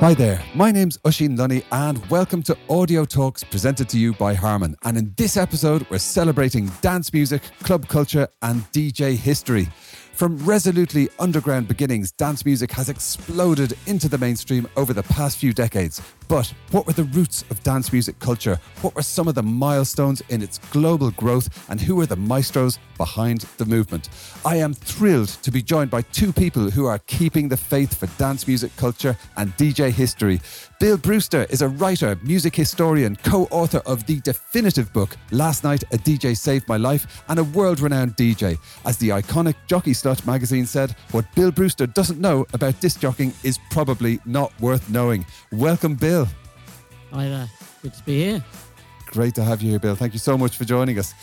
Hi there, my name's Oisin Lunny and welcome to Audio Talks presented to you by Harman. And in this episode, we're celebrating dance music, club culture, and DJ history. From resolutely underground beginnings, dance music has exploded into the mainstream over the past few decades. But what were the roots of dance music culture? What were some of the milestones in its global growth? And who were the maestros behind the movement? I am thrilled to be joined by two people who are keeping the faith for dance music culture and DJ history. Bill Brewster is a writer, music historian, co author of the definitive book, Last Night a DJ Saved My Life, and a world renowned DJ. As the iconic Jockey Slut magazine said, what Bill Brewster doesn't know about disc jockeying is probably not worth knowing. Welcome, Bill. Hi there. Good to be here. Great to have you here, Bill. Thank you so much for joining us.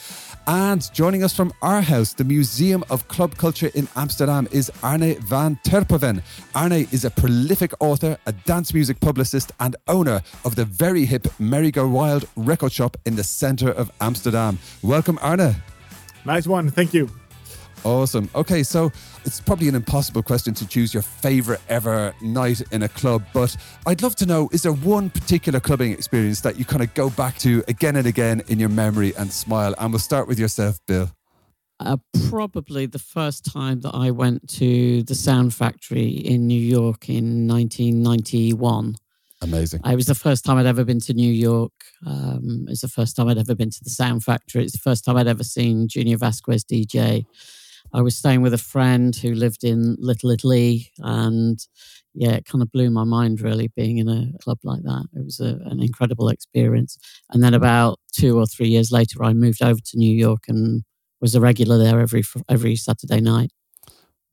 And joining us from our house, the Museum of Club Culture in Amsterdam, is Arne van Terphoven. Arne is a prolific author, a dance music publicist, and owner of the very hip Mary Go Wild record shop in the centre of Amsterdam. Welcome, Arne. Nice one. Thank you. Awesome. Okay, so it's probably an impossible question to choose your favorite ever night in a club, but I'd love to know is there one particular clubbing experience that you kind of go back to again and again in your memory and smile? And we'll start with yourself, Bill. Uh, probably the first time that I went to the Sound Factory in New York in 1991. Amazing. It was the first time I'd ever been to New York. Um, it's the first time I'd ever been to the Sound Factory. It's the first time I'd ever seen Junior Vasquez DJ. I was staying with a friend who lived in Little Italy, and yeah, it kind of blew my mind really being in a club like that. It was a, an incredible experience. And then about two or three years later, I moved over to New York and was a regular there every every Saturday night.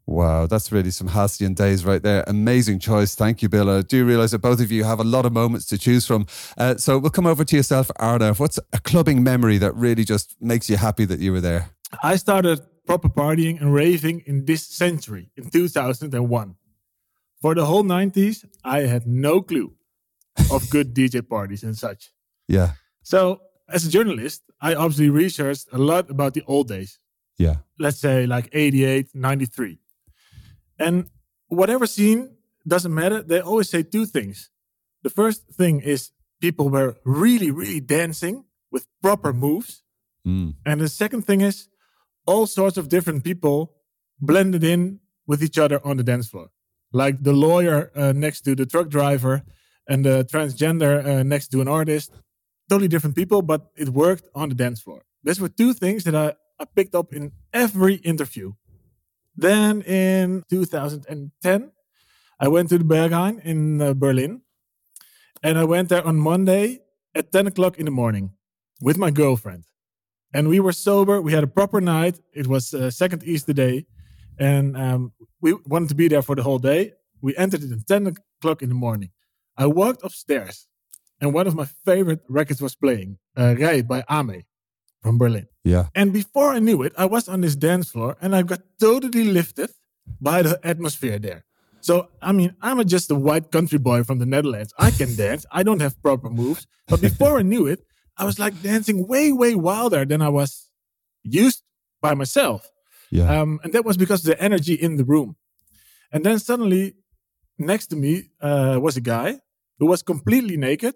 Wow, that's really some halcyon days right there. Amazing choice. Thank you, Bill. I do realize that both of you have a lot of moments to choose from. Uh, so we'll come over to yourself, Arne. What's a clubbing memory that really just makes you happy that you were there? I started proper partying and raving in this century, in 2001. For the whole 90s, I had no clue of good DJ parties and such. Yeah. So, as a journalist, I obviously researched a lot about the old days. Yeah. Let's say like 88, 93. And whatever scene doesn't matter, they always say two things. The first thing is people were really, really dancing with proper moves. Mm. And the second thing is all sorts of different people blended in with each other on the dance floor. Like the lawyer uh, next to the truck driver and the transgender uh, next to an artist. Totally different people, but it worked on the dance floor. These were two things that I, I picked up in every interview. Then in 2010, I went to the Berghain in uh, Berlin. And I went there on Monday at 10 o'clock in the morning with my girlfriend and we were sober. We had a proper night. It was uh, second Easter day, and um, we wanted to be there for the whole day. We entered it at ten o'clock in the morning. I walked upstairs, and one of my favorite records was playing, uh, Rej by Ame from Berlin. Yeah. And before I knew it, I was on this dance floor, and I got totally lifted by the atmosphere there. So, I mean, I'm just a white country boy from the Netherlands. I can dance. I don't have proper moves. But before I knew it, I was like dancing way, way wilder than I was used by myself. Yeah. Um, and that was because of the energy in the room. And then suddenly, next to me uh, was a guy who was completely naked.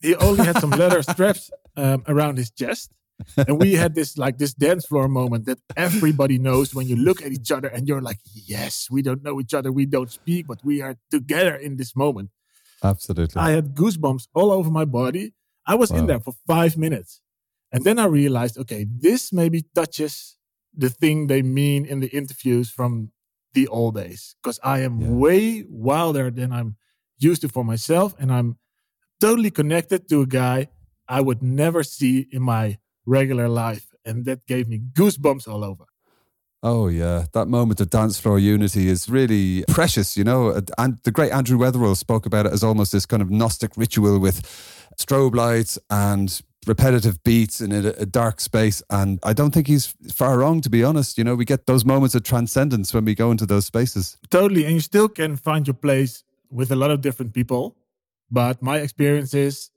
He only had some leather straps um, around his chest. and we had this like this dance floor moment that everybody knows when you look at each other and you're like, yes, we don't know each other, we don't speak, but we are together in this moment. Absolutely. I had goosebumps all over my body. I was wow. in there for five minutes. And then I realized, okay, this maybe touches the thing they mean in the interviews from the old days. Because I am yeah. way wilder than I'm used to for myself. And I'm totally connected to a guy I would never see in my regular life. And that gave me goosebumps all over. Oh yeah, that moment of dance floor unity is really precious, you know. And the great Andrew Weatherall spoke about it as almost this kind of gnostic ritual with strobe lights and repetitive beats in a, a, dark space. And I don't think he's far wrong, to be honest. You know, we get those moments of transcendence when we go into those spaces. Totally. And you still can find your place with a lot of different people. But my experience is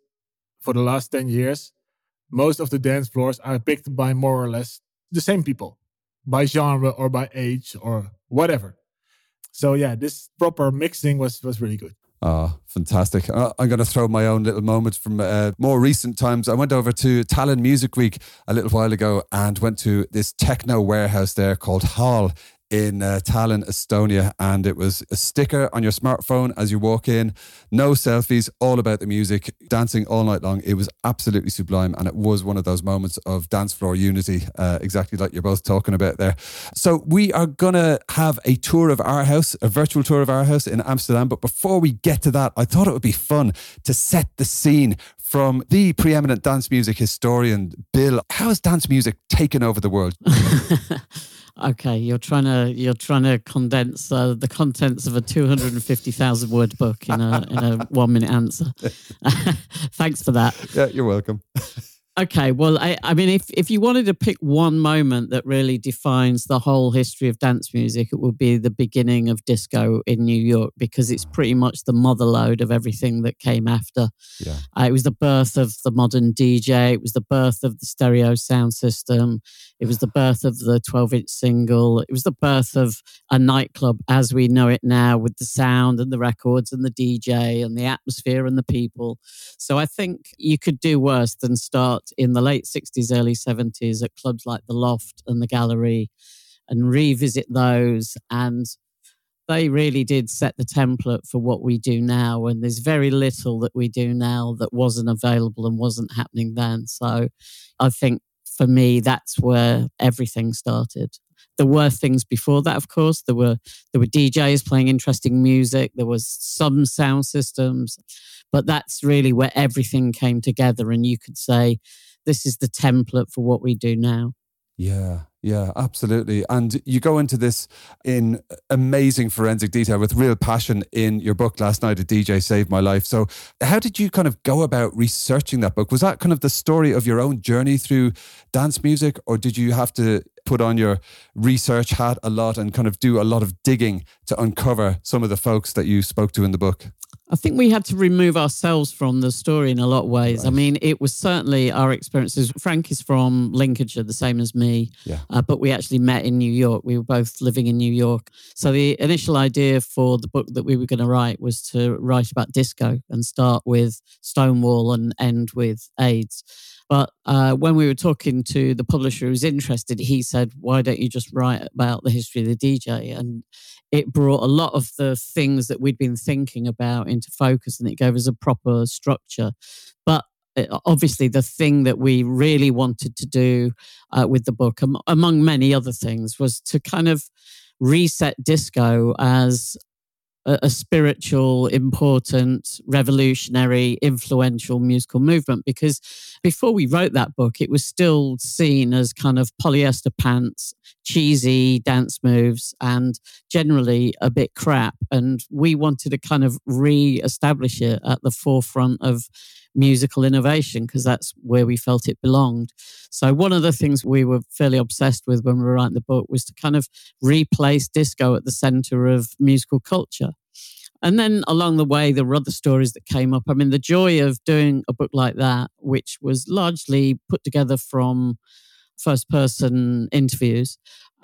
for the last 10 years, most of the dance floors are picked by more or less the same people by genre or by age or whatever. So yeah, this proper mixing was was really good. Oh, fantastic. I'm going to throw my own little moment from uh, more recent times. I went over to Tallinn Music Week a little while ago and went to this techno warehouse there called Hall in uh, Tallinn, Estonia, and it was a sticker on your smartphone as you walk in. No selfies, all about the music, dancing all night long. It was absolutely sublime, and it was one of those moments of dance floor unity, uh, exactly like you're both talking about there. So we are gonna have a tour of our house, a virtual tour of our house in Amsterdam. But before we get to that, I thought it would be fun to set the scene from the preeminent dance music historian, Bill. How has dance music taken over the world? Okay, you're trying to you're trying to condense uh, the contents of a 250,000 word book in a in a one minute answer. Thanks for that. Yeah, you're welcome. Okay, well, I, I mean, if, if you wanted to pick one moment that really defines the whole history of dance music, it would be the beginning of disco in New York because it's pretty much the motherlode of everything that came after. Yeah. Uh, it was the birth of the modern DJ, it was the birth of the stereo sound system, it was the birth of the 12 inch single, it was the birth of a nightclub as we know it now with the sound and the records and the DJ and the atmosphere and the people. So I think you could do worse than start in the late 60s, early 70s at clubs like the Loft and the Gallery and revisit those. And they really did set the template for what we do now. And there's very little that we do now that wasn't available and wasn't happening then. So I think for me, that's where everything started. There were things before that, of course. There were there were DJs playing interesting music. There was some sound systems, but that's really where everything came together. And you could say, this is the template for what we do now. Yeah, yeah, absolutely. And you go into this in amazing forensic detail with real passion in your book last night, A DJ Saved My Life. So, how did you kind of go about researching that book? Was that kind of the story of your own journey through dance music, or did you have to put on your research hat a lot and kind of do a lot of digging to uncover some of the folks that you spoke to in the book? I think we had to remove ourselves from the story in a lot of ways. Right. I mean, it was certainly our experiences. Frank is from Lincolnshire, the same as me, yeah. Uh, but we actually met in New York. We were both living in New York. So the initial idea for the book that we were going to write was to write about disco and start with Stonewall and end with AIDS. But uh, when we were talking to the publisher who's interested, he said, "Why don't you just write about the history of the DJ?" And it brought a lot of the things that we'd been thinking about into focus, and it gave us a proper structure. But uh, obviously, the thing that we really wanted to do uh, with the book, among many other things, was to kind of reset disco as a, spiritual, important, revolutionary, influential musical movement. Because before we wrote that book, it was still seen as kind of polyester pants, cheesy dance moves, and generally a bit crap. And we wanted to kind of re establish it at the forefront of musical innovation because that's where we felt it belonged. So, one of the things we were fairly obsessed with when we were writing the book was to kind of replace disco at the center of musical culture. And then along the way, there were other stories that came up. I mean, the joy of doing a book like that, which was largely put together from first person interviews,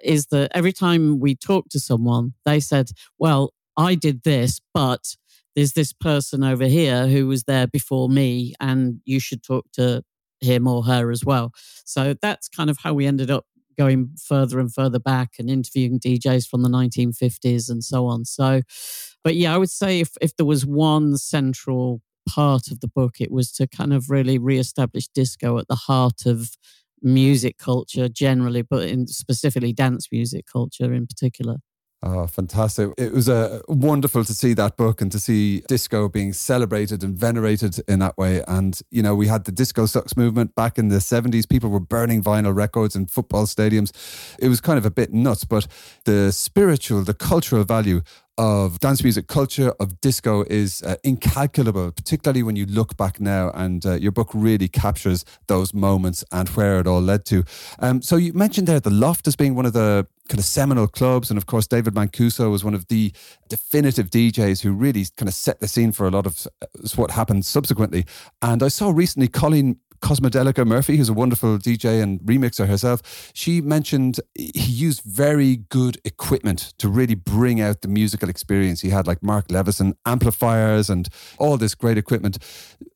is that every time we talked to someone, they said, Well, I did this, but there's this person over here who was there before me, and you should talk to him or her as well. So that's kind of how we ended up going further and further back and interviewing DJs from the 1950s and so on. So, but yeah, I would say if, if there was one central part of the book, it was to kind of really reestablish disco at the heart of music culture generally, but in specifically dance music culture in particular. Oh, fantastic. It was uh, wonderful to see that book and to see disco being celebrated and venerated in that way. And, you know, we had the disco sucks movement back in the 70s. People were burning vinyl records in football stadiums. It was kind of a bit nuts, but the spiritual, the cultural value of dance music culture of disco is uh, incalculable particularly when you look back now and uh, your book really captures those moments and where it all led to. Um, so you mentioned there the loft as being one of the kind of seminal clubs and of course david mancuso was one of the definitive djs who really kind of set the scene for a lot of uh, what happened subsequently. And i saw recently colleen Cosmodelica Murphy, who's a wonderful DJ and remixer herself, she mentioned he used very good equipment to really bring out the musical experience. He had like Mark Levinson amplifiers and all this great equipment.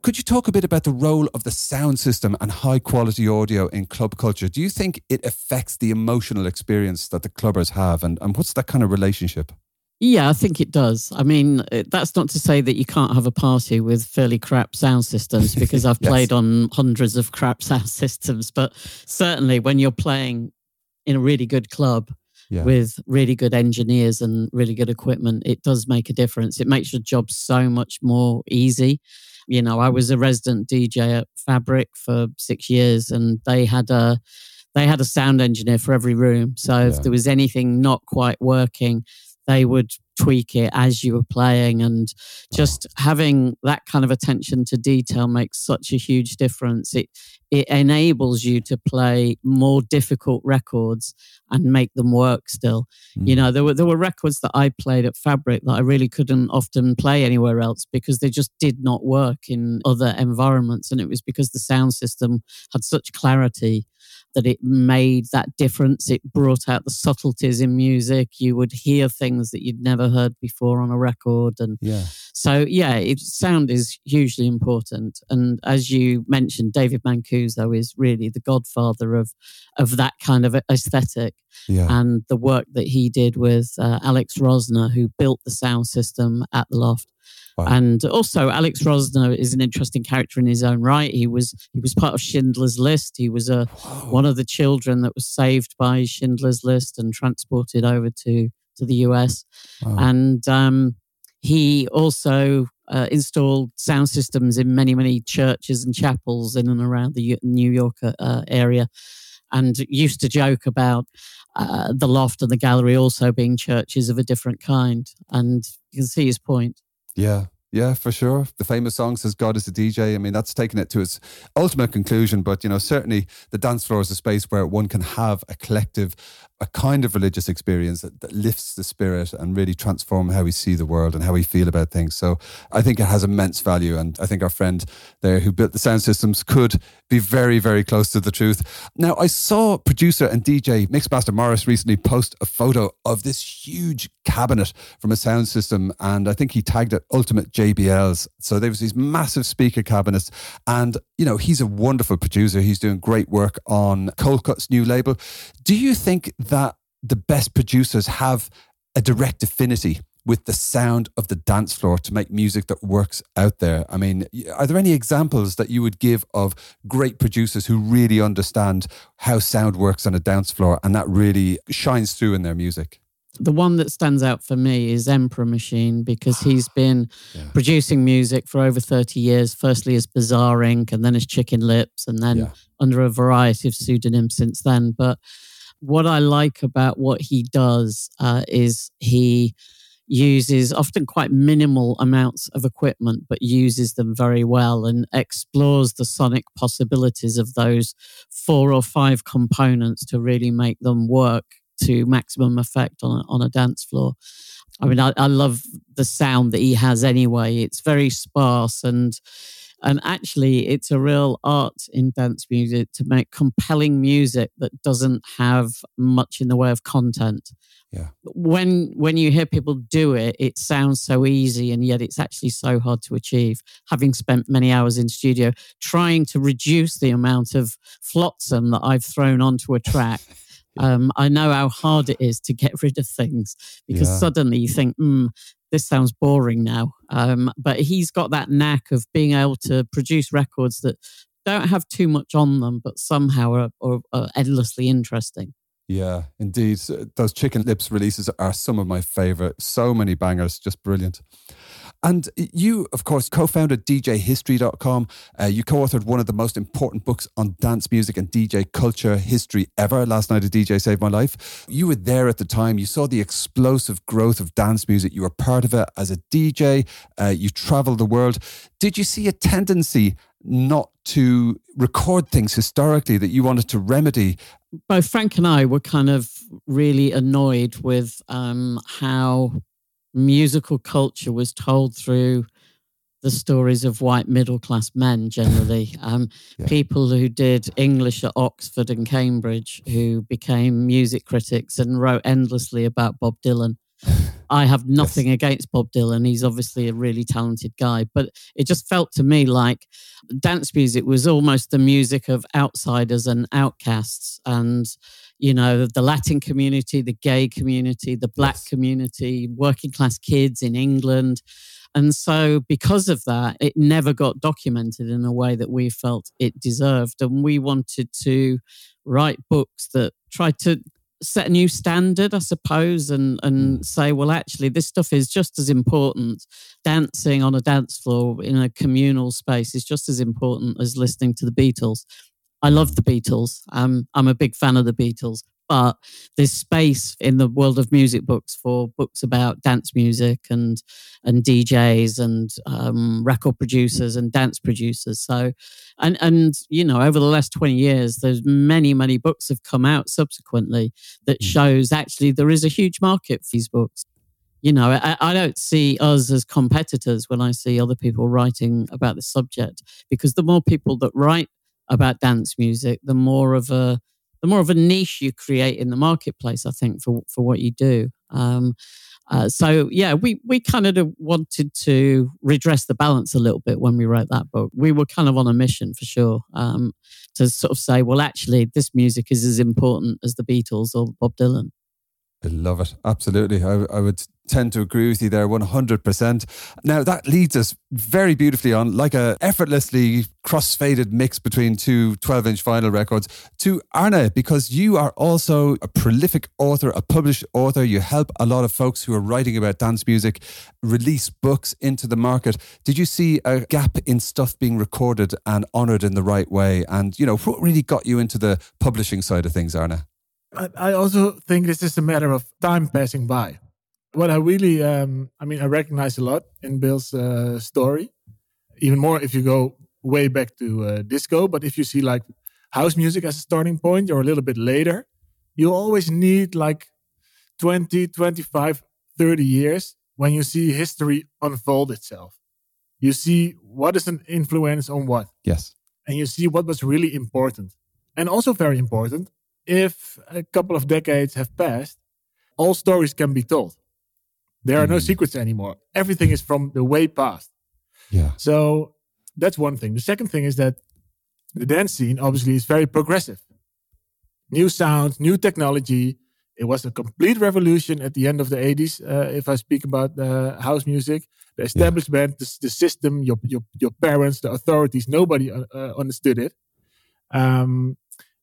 Could you talk a bit about the role of the sound system and high quality audio in club culture? Do you think it affects the emotional experience that the clubbers have? And, and what's that kind of relationship? Yeah, I think it does. I mean, eh, that's not to say that you can't have a party with fairly crap sound systems because I've yes. played on hundreds of crap sound systems. But certainly when you're playing in a really good club yeah. with really good engineers and really good equipment, it does make a difference. It makes your job so much more easy. You know, I was a resident DJ at Fabric for six years and they had a they had a sound engineer for every room. So yeah. if there was anything not quite working, they would tweak it as you were playing and just having that kind of attention to detail makes such a huge difference it it enables you to play more difficult records and make them work still mm. you know there were there were records that I played at Fabric that I really couldn't often play anywhere else because they just did not work in other environments and it was because the sound system had such clarity that it made that difference. It brought out the subtleties in music. You would hear things that you'd never heard before on a record. And yeah. so, yeah, it, sound is hugely important. And as you mentioned, David Mancuso is really the godfather of, of that kind of aesthetic. Yeah. And the work that he did with uh, Alex Rosner, who built the sound system at the Loft. Wow. And also, Alex Rosner is an interesting character in his own right. He was he was part of Schindler's List. He was a one of the children that was saved by Schindler's List and transported over to to the US. Wow. And um, he also uh, installed sound systems in many many churches and chapels in and around the New York uh, area, and used to joke about. Uh, the loft and the gallery also being churches of a different kind. And you can see his point. Yeah. Yeah, for sure. The famous song says God is a DJ. I mean, that's taken it to its ultimate conclusion. But, you know, certainly the dance floor is a space where one can have a collective a kind of religious experience that, that, lifts the spirit and really transform how we see the world and how we feel about things. So I think it has immense value. And I think our friend there who built the sound systems could be very, very close to the truth. Now, I saw producer and DJ Mixmaster Morris recently post a photo of this huge cabinet from a sound system. And I think he tagged it Ultimate JBLs. So there was these massive speaker cabinets. And, you know, he's a wonderful producer. He's doing great work on Coldcut's new label. Do you think that the best producers have a direct affinity with the sound of the dance floor to make music that works out there. I mean, are there any examples that you would give of great producers who really understand how sound works on a dance floor and that really shines through in their music? The one that stands out for me is Emperor Machine because he's been yeah. producing music for over 30 years, firstly as Bizarre Inc., and then as Chicken Lips, and then yeah. under a variety of pseudonyms since then. But what I like about what he does uh, is he uses often quite minimal amounts of equipment, but uses them very well and explores the sonic possibilities of those four or five components to really make them work to maximum effect on a, on a dance floor. I mean, I, I love the sound that he has anyway. It's very sparse and and actually, it's a real art in dance music to make compelling music that doesn't have much in the way of content. Yeah. When when you hear people do it, it sounds so easy, and yet it's actually so hard to achieve. Having spent many hours in studio trying to reduce the amount of flotsam that I've thrown onto a track. Um, I know how hard it is to get rid of things because yeah. suddenly you think, mm, this sounds boring now. Um, but he's got that knack of being able to produce records that don't have too much on them, but somehow are, are, are endlessly interesting. Yeah, indeed. Those Chicken Lips releases are some of my favorite. So many bangers, just brilliant. And you, of course, co founded DJHistory.com. Uh, you co authored one of the most important books on dance music and DJ culture history ever. Last Night a DJ Saved My Life. You were there at the time. You saw the explosive growth of dance music. You were part of it as a DJ. Uh, you traveled the world. Did you see a tendency not to record things historically that you wanted to remedy? Both Frank and I were kind of really annoyed with um, how musical culture was told through the stories of white middle class men generally, um, yeah. people who did English at Oxford and Cambridge, who became music critics and wrote endlessly about Bob Dylan. I have nothing yes. against Bob Dylan. He's obviously a really talented guy, but it just felt to me like dance music was almost the music of outsiders and outcasts. And, you know, the Latin community, the gay community, the black yes. community, working class kids in England. And so, because of that, it never got documented in a way that we felt it deserved. And we wanted to write books that tried to set a new standard, I suppose, and and mm. say, well, actually, this stuff is just as important. Dancing on a dance floor in a communal space is just as important as listening to the Beatles. I love the Beatles. Um, I'm a big fan of the Beatles, but there's space in the world of music books for books about dance music and and DJs and um, record producers and dance producers. So, and and you know, over the last twenty years, there's many many books have come out subsequently that hmm. shows actually there is a huge market for these books. You know, I, I don't see us as competitors when I see other people writing about the subject because the more people that write about dance music, the more of a the more of a niche you create in the marketplace, I think, for for what you do. Um, uh, so yeah, we we kind of wanted to redress the balance a little bit when we wrote that book. We were kind of on a mission for sure um, to sort of say, well, actually, this music is as important as the Beatles or Bob Dylan. I love it. Absolutely. I, I would tend to agree with you there 100%. Now, that leads us very beautifully on, like a effortlessly cross-faded mix between two 12-inch vinyl records, to Arne, because you are also a prolific author, a published author. You help a lot of folks who are writing about dance music release books into the market. Did you see a gap in stuff being recorded and honoured in the right way? And, you know, what really got you into the publishing side of things, Arne? I also think this is a matter of time passing by. What I really, um, I mean, I recognize a lot in Bill's uh, story, even more if you go way back to uh, disco. But if you see like house music as a starting point or a little bit later, you always need like 20, 25, 30 years when you see history unfold itself. You see what is an influence on what. Yes. And you see what was really important. And also very important, if a couple of decades have passed, all stories can be told. There are mm. no secrets anymore. Everything is from the way past. Yeah. So that's one thing. The second thing is that the dance scene obviously is very progressive. New sounds, new technology. It was a complete revolution at the end of the 80s. Uh, if I speak about uh, house music, the establishment, yeah. the, the, system, your, your your parents, the authorities, nobody uh, uh understood it. Um,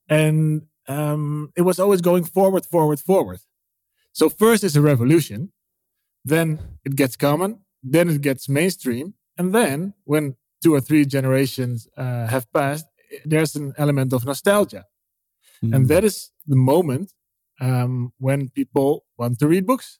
and um, it was always going forward, forward, forward. So first is a revolution, then it gets common, then it gets mainstream, and then when two or three generations uh, have passed, there's an element of nostalgia, mm. and hmm. that is the moment um, when people want to read books,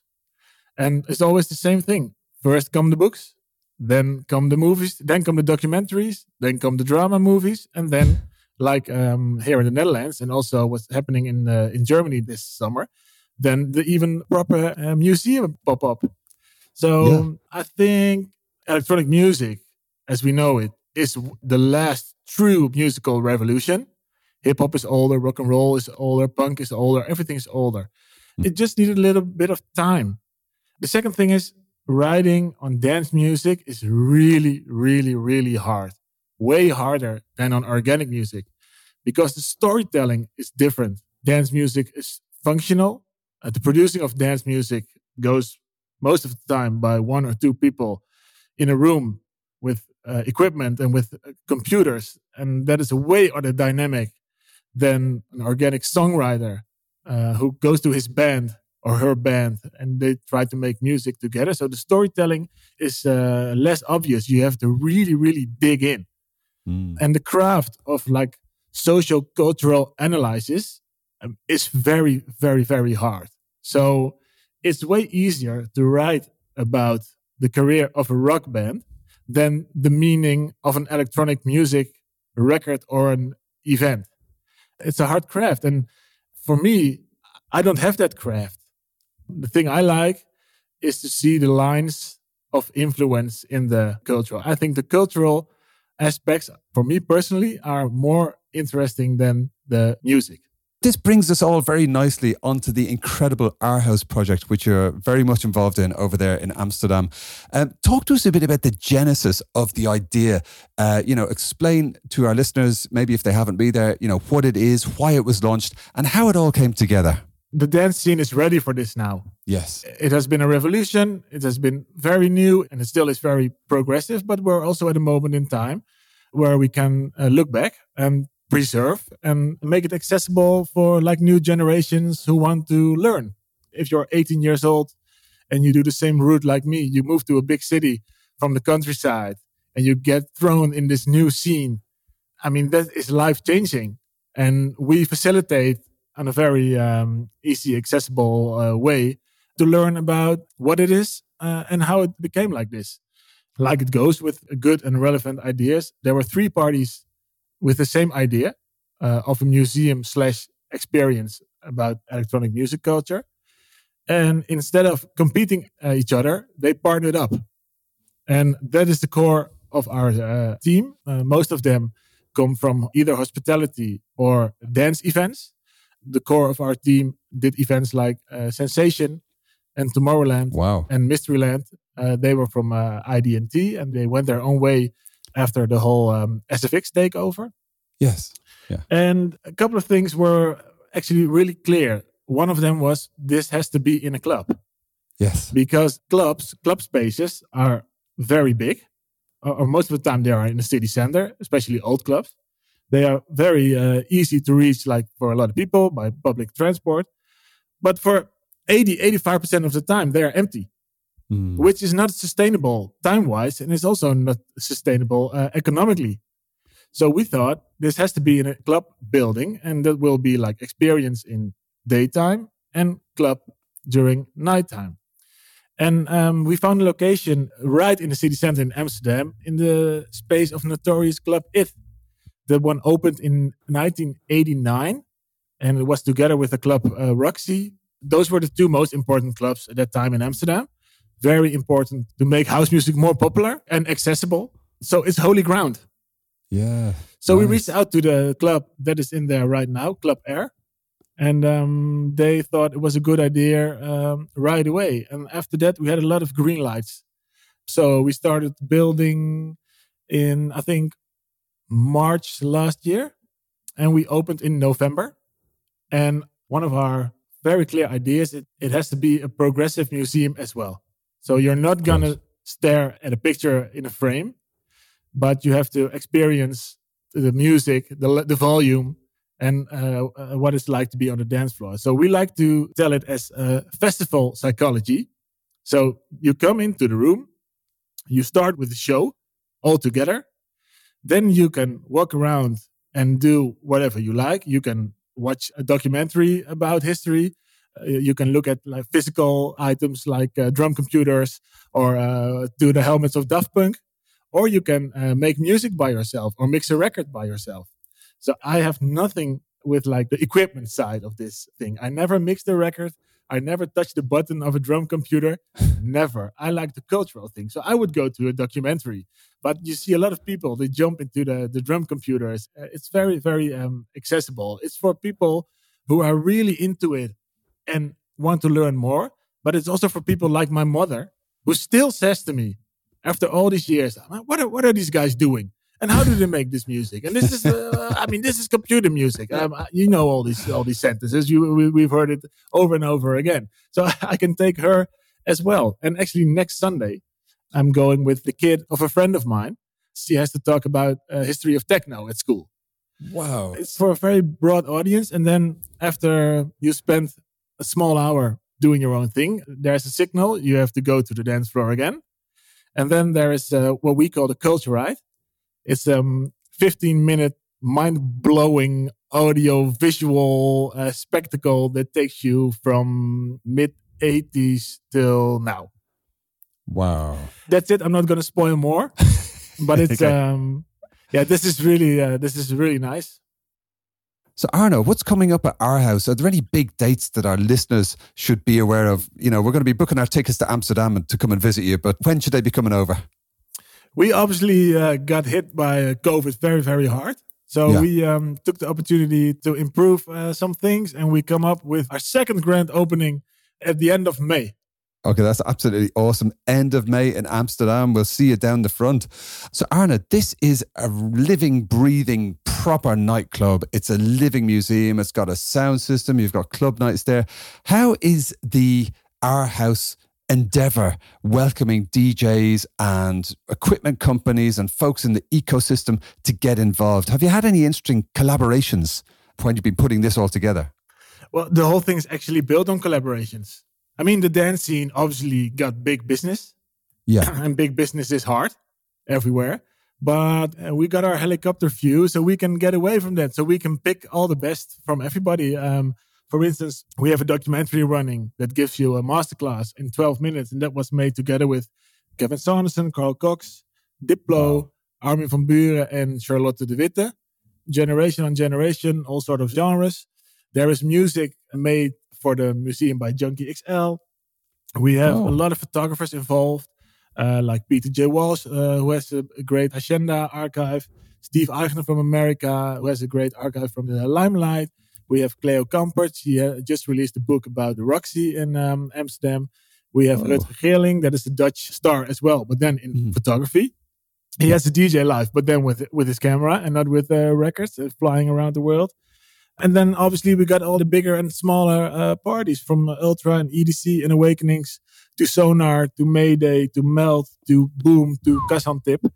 and it's always the same thing. First come the books, then come the movies, then come the documentaries, then come the drama movies, and then like um, here in the Netherlands and also what's happening in uh, in Germany this summer, then the even proper uh, museum pop up. So yeah. I think electronic music, as we know it, is the last true musical revolution. Hip hop is older, rock and roll is older, punk is older, everything is older. Mm. It just needed a little bit of time. The second thing is writing on dance music is really, really, really hard way harder than on organic music because the storytelling is different. Dance music is functional. Uh, the producing of dance music goes most of the time by one or two people in a room with uh, equipment and with uh, computers. And that is a way other dynamic than an organic songwriter uh, who goes to his band or her band and they try to make music together. So the storytelling is uh, less obvious. You have to really, really dig in. Mm. And the craft of like social cultural analysis Um, is very, very, very hard. So it's way easier to write about the career of a rock band than the meaning of an electronic music record or an event. It's a hard craft. And for me, I don't have that craft. The thing I like is to see the lines of influence in the cultural. I think the cultural aspects, for me personally, are more interesting than the music. This brings us all very nicely onto the incredible Our House project, which you're very much involved in over there in Amsterdam. Um, talk to us a bit about the genesis of the idea. Uh, you know, explain to our listeners, maybe if they haven't been there, you know, what it is, why it was launched, and how it all came together. The dance scene is ready for this now. Yes. It has been a revolution. It has been very new and it still is very progressive, but we're also at a moment in time where we can uh, look back and preserve and make it accessible for like new generations who want to learn. If you're 18 years old and you do the same route like me, you move to a big city from the countryside and you get thrown in this new scene. I mean, that is life changing. And we facilitate on a very um, easy, accessible uh, way to learn about what it is uh, and how it became like this. Like it goes with good and relevant ideas. There were three parties with the same idea uh, of a museum slash experience about electronic music culture. And instead of competing uh, each other, they partnered up. And that is the core of our uh, team. Uh, most of them come from either hospitality or dance events. The core of our team did events like uh, Sensation and Tomorrowland wow. and Mysteryland. Uh, they were from ID&T and they went their own way after the whole um, SFX takeover. Yes. Yeah. And a couple of things were actually really clear. One of them was this has to be in a club. Yes. Because clubs, club spaces are very big, or, most of the time they are in the city center, especially old clubs. They are very uh, easy to reach, like for a lot of people by public transport. But for 80, 85% of the time, they are empty mm. which is not sustainable time wise and is also not sustainable uh, economically. So we thought this has to be in a club building and that will be like experience in daytime and club during nighttime. And um, we found a location right in the city center in Amsterdam in the space of notorious club IT. The one opened in 1989 and it was together with the club uh, Roxy. Those were the two most important clubs at that time in Amsterdam very important to make house music more popular and accessible. So it's holy ground. Yeah. So nice. we reached out to the club that is in there right now, Club Air, and um, they thought it was a good idea um, right away. And after that, we had a lot of green lights. So we started building in I think March last year, and we opened in November. And one of our very clear ideas it, it has to be a progressive museum as well. So you're not gonna stare at a picture in a frame, but you have to experience the music, the the volume, and uh, uh, what it's like to be on the dance floor. So we like to tell it as a festival psychology. So you come into the room, you start with the show all together, then you can walk around and do whatever you like. You can watch a documentary about history you can look at like physical items like uh, drum computers or uh, do the helmets of Daft Punk, or you can uh, make music by yourself or mix a record by yourself. So I have nothing with like the equipment side of this thing. I never mixed a record. I never touched the button of a drum computer. never. I like the cultural thing. So I would go to a documentary. But you see a lot of people, they jump into the, the drum computers. Uh, it's very, very um, accessible. It's for people who are really into it and want to learn more. But it's also for people like my mother who still says to me after all these years, what are, what are these guys doing? And how do they make this music? And this is, uh, I mean, this is computer music. Um, you know all these all these sentences. You we, we've heard it over and over again. So I can take her as well. And actually, next Sunday, I'm going with the kid of a friend of mine. She has to talk about uh, history of techno at school. Wow. It's for a very broad audience. And then after you spend a small hour doing your own thing. There's a signal. You have to go to the dance floor again. And then there is uh, what we call the culture ride. It's a um, 15 minute mind blowing audio visual uh, spectacle that takes you from mid 80s till now. Wow. That's it. I'm not going to spoil more, but it's, um, yeah, this is really, uh, this is really nice. So, Arno, what's coming up at our house? Are there any big dates that our listeners should be aware of? You know, we're going to be booking our tickets to Amsterdam and to come and visit you, but when should they be coming over? We obviously uh, got hit by uh, COVID very, very hard. So yeah. we um, took the opportunity to improve uh, some things and we come up with our second grand opening at the end of May. Okay, that's absolutely awesome. End of May in Amsterdam. We'll see you down the front. So, Arne, this is a living, breathing, proper nightclub. It's a living museum. It's got a sound system. You've got club nights there. How is the Our House endeavor welcoming DJs and equipment companies and folks in the ecosystem to get involved? Have you had any interesting collaborations when you've been putting this all together? Well, the whole thing is actually built on collaborations. I mean, the dance scene obviously got big business. Yeah. and big business is hard everywhere. But uh, we got our helicopter view so we can get away from that. So we can pick all the best from everybody. Um, for instance, we have a documentary running that gives you a masterclass in 12 minutes. And that was made together with Kevin Saunderson, Carl Cox, Diplo, wow. Armin van Buuren, and Charlotte de Witte. Generation on generation, all sort of genres. There is music made for the museum by Junkie XL. We have oh. a lot of photographers involved, uh, like Peter J. Walsh, uh, who has a, great Hacienda archive. Steve Eichner from America, who has a great archive from the Limelight. We have Cleo Kampert. She uh, just released a book about the Roxy in um, Amsterdam. We have oh. Rutger Geerling, that is a Dutch star as well, but then in mm. photography. He has a DJ live, but then with with his camera and not with uh, records uh, flying around the world. And then obviously we got all the bigger and smaller uh, parties from Ultra and EDC and Awakenings to Sonar to Mayday to Melt to Boom to Kazantip.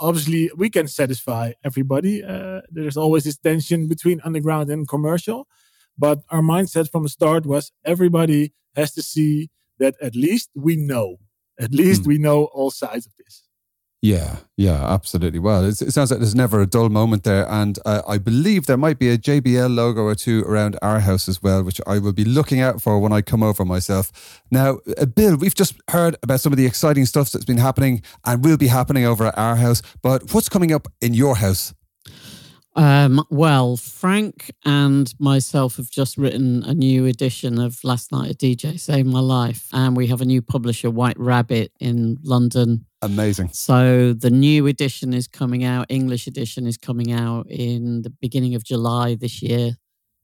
Obviously, we can satisfy everybody. Uh, there's always this tension between underground and commercial. But our mindset from the start was everybody has to see that at least we know. At least mm. we know all sides of this. Yeah, yeah, absolutely. Well, it sounds like there's never a dull moment there. And uh, I believe there might be a JBL logo or two around our house as well, which I will be looking out for when I come over myself. Now, uh, Bill, we've just heard about some of the exciting stuff that's been happening and will be happening over at our house. But what's coming up in your house? Um, well, Frank and myself have just written a new edition of Last Night a DJ Saved My Life, and we have a new publisher, White Rabbit, in London. Amazing. So the new edition is coming out, English edition is coming out in the beginning of July this year.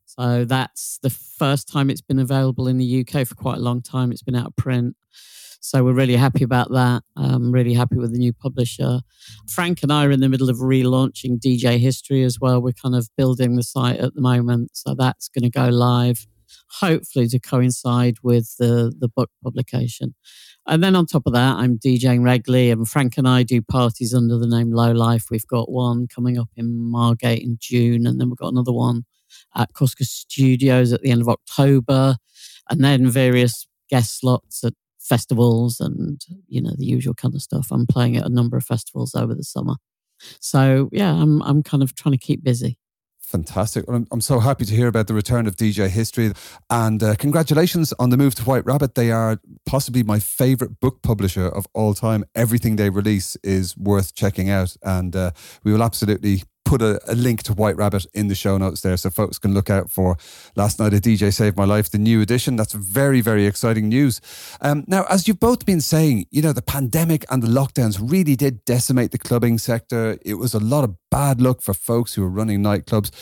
So that's the first time it's been available in the UK for quite a long time. It's been out of print. So we're really happy about that. I'm really happy with the new publisher. Frank and I are in the middle of relaunching DJ History as well. We're kind of building the site at the moment. So that's going to go live, hopefully to coincide with the, the book publication. And then on top of that, I'm DJing regularly, and Frank and I do parties under the name Low Life. We've got one coming up in Margate in June, and then we've got another one at Cosca Studios at the end of October, and then various guest slots at festivals and you know the usual kind of stuff. I'm playing at a number of festivals over the summer, so yeah, I'm I'm kind of trying to keep busy. Fantastic. I'm, I'm so happy to hear about the return of DJ History. And uh, congratulations on the move to White Rabbit. They are possibly my favorite book publisher of all time. Everything they release is worth checking out. And uh, we will absolutely put a, a, link to White Rabbit in the show notes there so folks can look out for Last Night a DJ Saved My Life, the new edition. That's very, very exciting news. Um, now, as you've both been saying, you know, the pandemic and the lockdowns really did decimate the clubbing sector. It was a lot of bad luck for folks who are running nightclubs.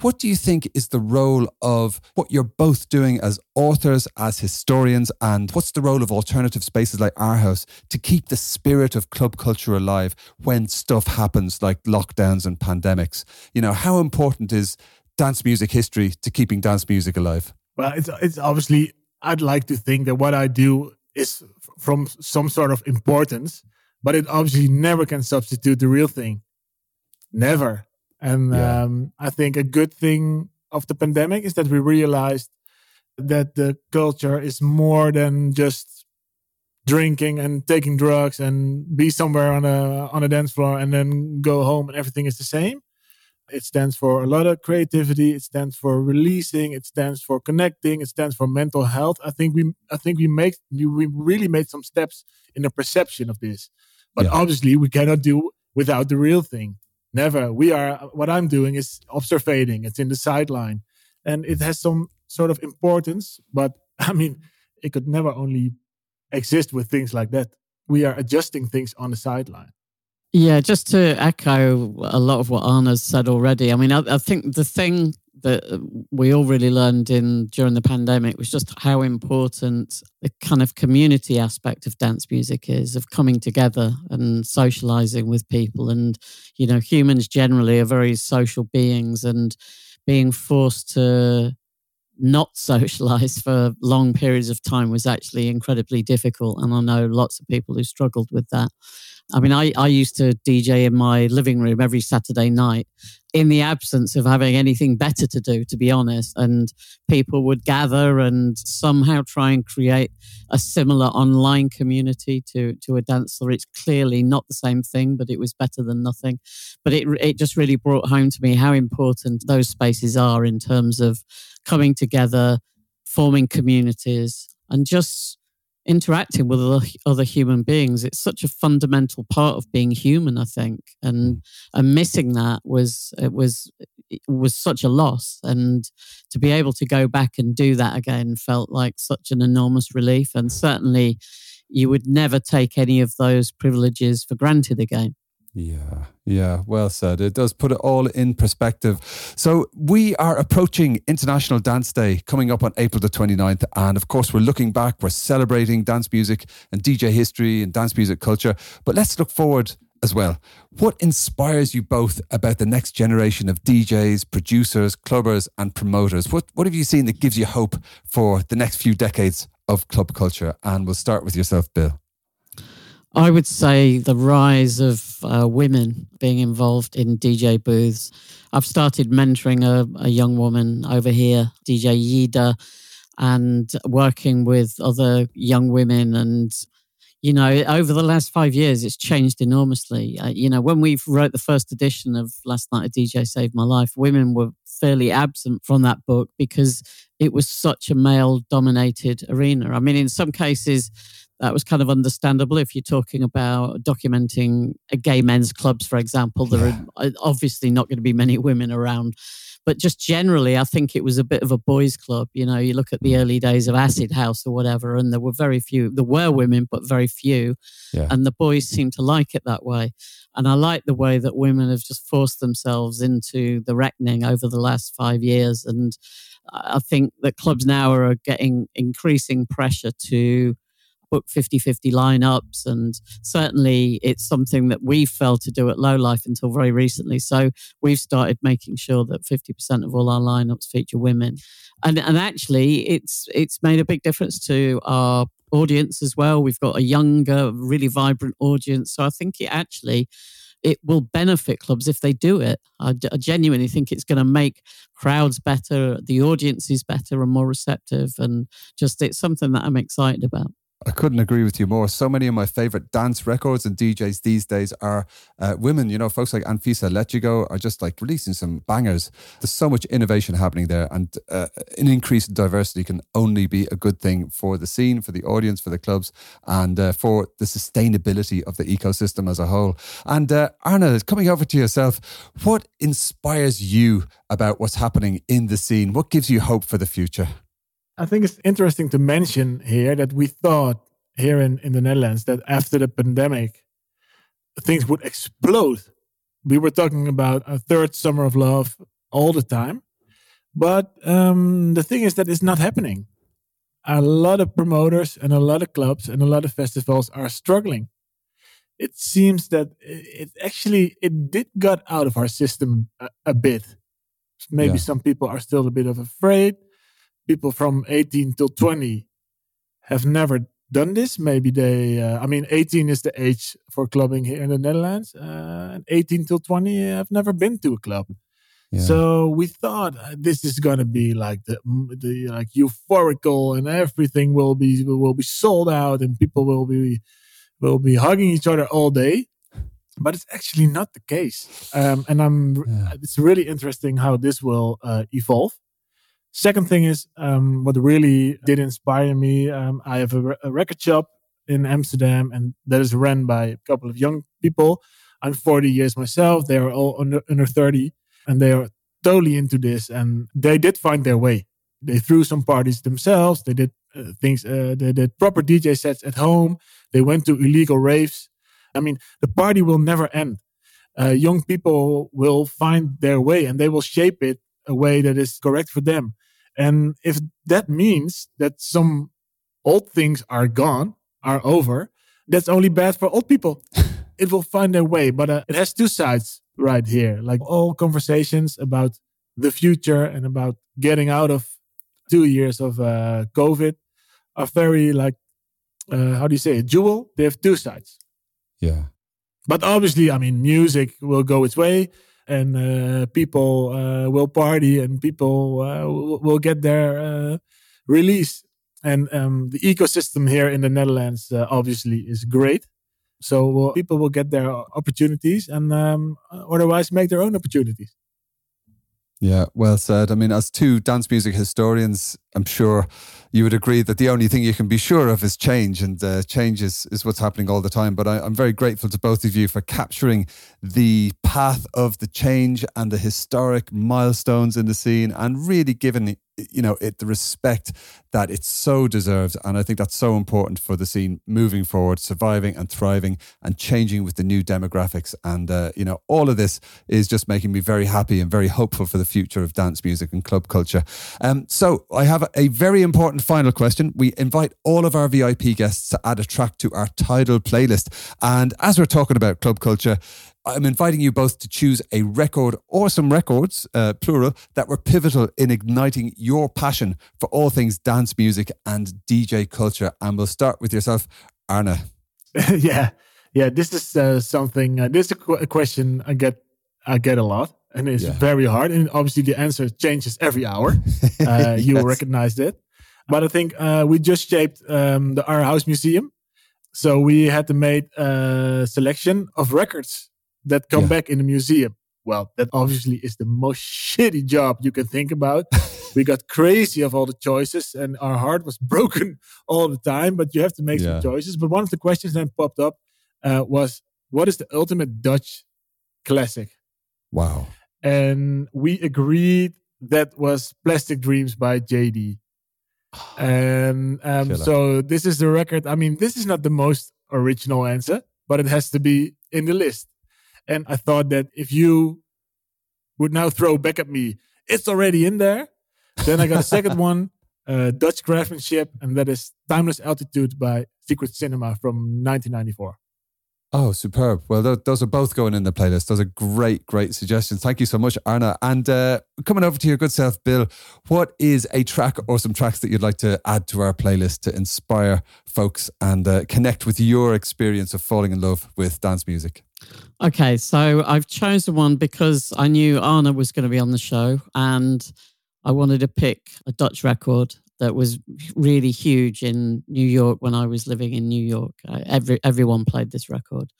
What do you think is the role of what you're both doing as authors, as historians, and what's the role of alternative spaces like our house to keep the spirit of club culture alive when stuff happens like lockdowns and pandemics? You know, how important is dance music history to keeping dance music alive? Well, it's, it's obviously, I'd like to think that what I do is from some sort of importance, but it obviously never can substitute the real thing never. And yeah. um, I think a good thing of the pandemic is that we realized that the culture is more than just drinking and taking drugs and be somewhere on a on a dance floor and then go home and everything is the same. It stands for a lot of creativity. It stands for releasing. It stands for connecting. It stands for mental health. I think we I think we make we really made some steps in the perception of this, but yeah. obviously we cannot do without the real thing. never. We are, what I'm doing is observing. It's in the sideline and it has some sort of importance. But I mean, it could never only exist with things like that. We are adjusting things on the sideline. Yeah, just to echo a lot of what Arne's said already. I mean, I, I think the thing that we all really learned in during the pandemic was just how important the kind of community aspect of dance music is of coming together and socializing with people and you know humans generally are very social beings and being forced to not socialize for long periods of time was actually incredibly difficult and i know lots of people who struggled with that I mean, I, I used to DJ in my living room every Saturday night in the absence of having anything better to do, to be honest. And people would gather and somehow try and create a similar online community to, to a dance floor. It's clearly not the same thing, but it was better than nothing. But it, it just really brought home to me how important those spaces are in terms of coming together, forming communities, and just interacting with other, human beings. It's such a fundamental part of being human i think. And mm. and missing that was it was it was such a loss. And to be able to go back and do that again felt like such an enormous relief. And certainly you would never take any of those privileges for granted again yeah, yeah, well said. It does put it all in perspective. So, we are approaching International Dance Day coming up on April the 29th. And of course, we're looking back, we're celebrating dance music and DJ history and dance music culture. But let's look forward as well. What inspires you both about the next generation of DJs, producers, clubbers, and promoters? What, what have you seen that gives you hope for the next few decades of club culture? And we'll start with yourself, Bill. I would say the rise of uh, women being involved in DJ booths. I've started mentoring a, a young woman over here, DJ Yida, and working with other young women. And, you know, over the last five years, it's changed enormously. Uh, you know, when we wrote the first edition of Last Night a DJ Saved My Life, women were fairly absent from that book because it was such a male dominated arena. I mean, in some cases, that was kind of understandable if you're talking about documenting gay men's clubs, for example. There yeah. are obviously not going to be many women around. But just generally, I think it was a bit of a boys' club. You know, you look at the early days of Acid House or whatever, and there were very few. There were women, but very few. Yeah. And the boys seemed to like it that way. And I like the way that women have just forced themselves into the reckoning over the last five years. And I think that clubs now are getting increasing pressure to book 50 50 lineups. And certainly it's something that we've failed to do at Low Life until very recently. So we've started making sure that 50% of all our lineups feature women. And, and actually, it's, it's made a big difference to our audience as well. We've got a younger, really vibrant audience. So I think it actually it will benefit clubs if they do it. I, I genuinely think it's going to make crowds better, the audience is better and more receptive, and just it's something that I'm excited about. I couldn't agree with you more. So many of my favorite dance records and DJs these days are uh, women. You know, folks like Anfisa Letyago are just like releasing some bangers. There's so much innovation happening there, and uh, an increase in diversity can only be a good thing for the scene, for the audience, for the clubs, and uh, for the sustainability of the ecosystem as a whole. And uh, Arne, coming over to yourself, what inspires you about what's happening in the scene? What gives you hope for the future? I think it's interesting to mention here that we thought here in, in the Netherlands that after the pandemic, things would explode. We were talking about a third summer of love all the time. But um, the thing is that it's not happening. A lot of promoters and a lot of clubs and a lot of festivals are struggling. It seems that it actually it did got out of our system a, a bit. Maybe yeah. some people are still a bit of afraid people from 18 till 20 have never done this. Maybe they, uh, I mean, 18 is the age for clubbing here in the Netherlands, uh, and 18 till 20 have never been to a club. Yeah. So we thought uh, this is gonna be like the, the like euphorical, and everything will be will be sold out, and people will be will be hugging each other all day. But it's actually not the case, um, and I'm. Yeah. It's really interesting how this will uh, evolve. Second thing is um, what really did inspire me. Um, I have a, a, record shop in Amsterdam, and that is run by a couple of young people. I'm 40 years myself. They are all under, under 30 and they are totally into this. And they did find their way. They threw some parties themselves. They did uh, things, uh, they did proper DJ sets at home. They went to illegal raves. I mean, the party will never end. Uh, young people will find their way and they will shape it a way that is correct for them. And if that means that some old things are gone, are over, that's only bad for old people. it will find their way, but uh, it has two sides right here. Like all conversations about the future and about getting out of two years of uh, COVID are very like, uh, how do you say it? Jewel. They have two sides. Yeah. But obviously, I mean, music will go its way and uh, people uh, will party and people uh, will get their uh, release. And um, the ecosystem here in the Netherlands uh, obviously is great. So people will get their opportunities and um, otherwise make their own opportunities. Yeah, well said. I mean, as two dance music historians, I'm sure you would agree that the only thing you can be sure of is change, and uh, change is, is what's happening all the time. But I, am very grateful to both of you for capturing the path of the change and the historic milestones in the scene and really giving you know it the respect that it so deserves. And i think that's so important for the scene moving forward surviving and thriving and changing with the new demographics. And uh, you know all of this is just making me very happy and very hopeful for the future of dance music and club culture. Um, so i have a very important final question. We invite all of our vip guests to add a track to our tidal playlist. And as we're talking about club culture I'm inviting you both to choose a record or some records, uh, plural, that were pivotal in igniting your passion for all things dance music and DJ culture. And we'll start with yourself, Arne. yeah, yeah. This is uh, something. Uh, this is a, qu- a, question I get. I get a lot, and it's yeah. very hard. And obviously, the answer changes every hour. Uh, yes. You recognize it, but I think uh, we just shaped um, the Our House Museum, so we had to make a selection of records that come yeah. back in the museum. Well, that obviously is the most shitty job you can think about. we got crazy of all the choices and our heart was broken all the time, but you have to make yeah. some choices. But one of the questions that popped up uh, was what is the ultimate Dutch classic? Wow. And we agreed that was Plastic Dreams by Jaydee. and um, so this is the record. I mean, this is not the most original answer, but it has to be in the list. And I thought that if you would now throw back at me, it's already in there. Then I got a second one, uh, Dutch craftsmanship, and that is Timeless Altitude by Secret Cinema from 1994. Oh, superb. Well, th- those are both going in the playlist. Those are great, great suggestions. Thank you so much, Arne. And uh, coming over to your good self, Bill, what is a track or some tracks that you'd like to add to our playlist to inspire folks and uh, connect with your experience of falling in love with dance music? Okay, so I've chosen one because I knew Arne was going to be on the show and I wanted to pick a Dutch record that was really huge in New York when I was living in New York. every everyone played this record,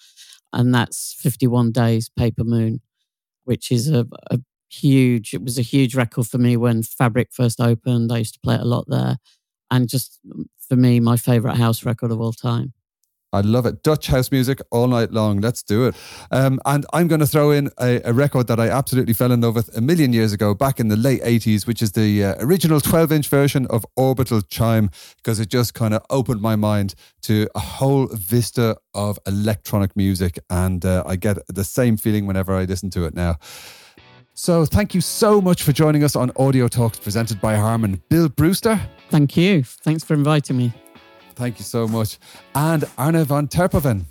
and that's 51 Days Paper Moon, which is a, a huge. It was a huge record for me when Fabric first opened. I used to play it a lot there, and just mm, for me, my favorite house record of all time. I love it. Dutch house music all night long. Let's do it. Um, and I'm going to throw in a, a, record that I absolutely fell in love with a million years ago, back in the late 80s, which is the uh, original 12 inch version of Orbital Chime, because it just kind of opened my mind to a whole vista of electronic music. And uh, I get the same feeling whenever I listen to it now. So, thank you so much for joining us on Audio Talks presented by Harman. Bill Brewster. Thank you. Thanks for inviting me. Thank you so much. And Arne van Terphoven.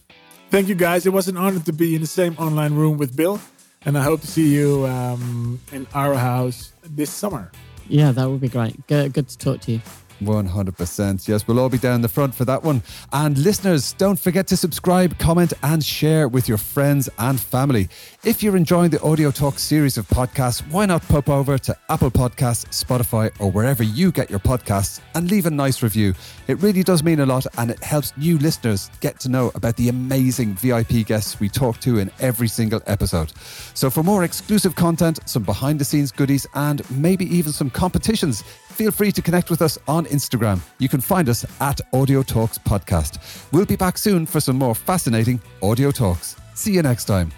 Thank you, guys. It was an honor to be in the same online room with Bill. And I hope to see you um, in our house this summer. Yeah, that would be great. Good, good to talk to you. 100%. Yes, we'll all be down the front for that one. And listeners, don't forget to subscribe, comment, and share with your friends and family. If you're enjoying the Audio Talk series of podcasts, why not pop over to Apple Podcasts, Spotify, or wherever you get your podcasts and leave a nice review? It really does mean a lot and it helps new listeners get to know about the amazing VIP guests we talk to in every single episode. So, for more exclusive content, some behind the scenes goodies, and maybe even some competitions, feel free to connect with us on Instagram. You can find us at Audio Talks Podcast. We'll be back soon for some more fascinating audio talks. See you next time.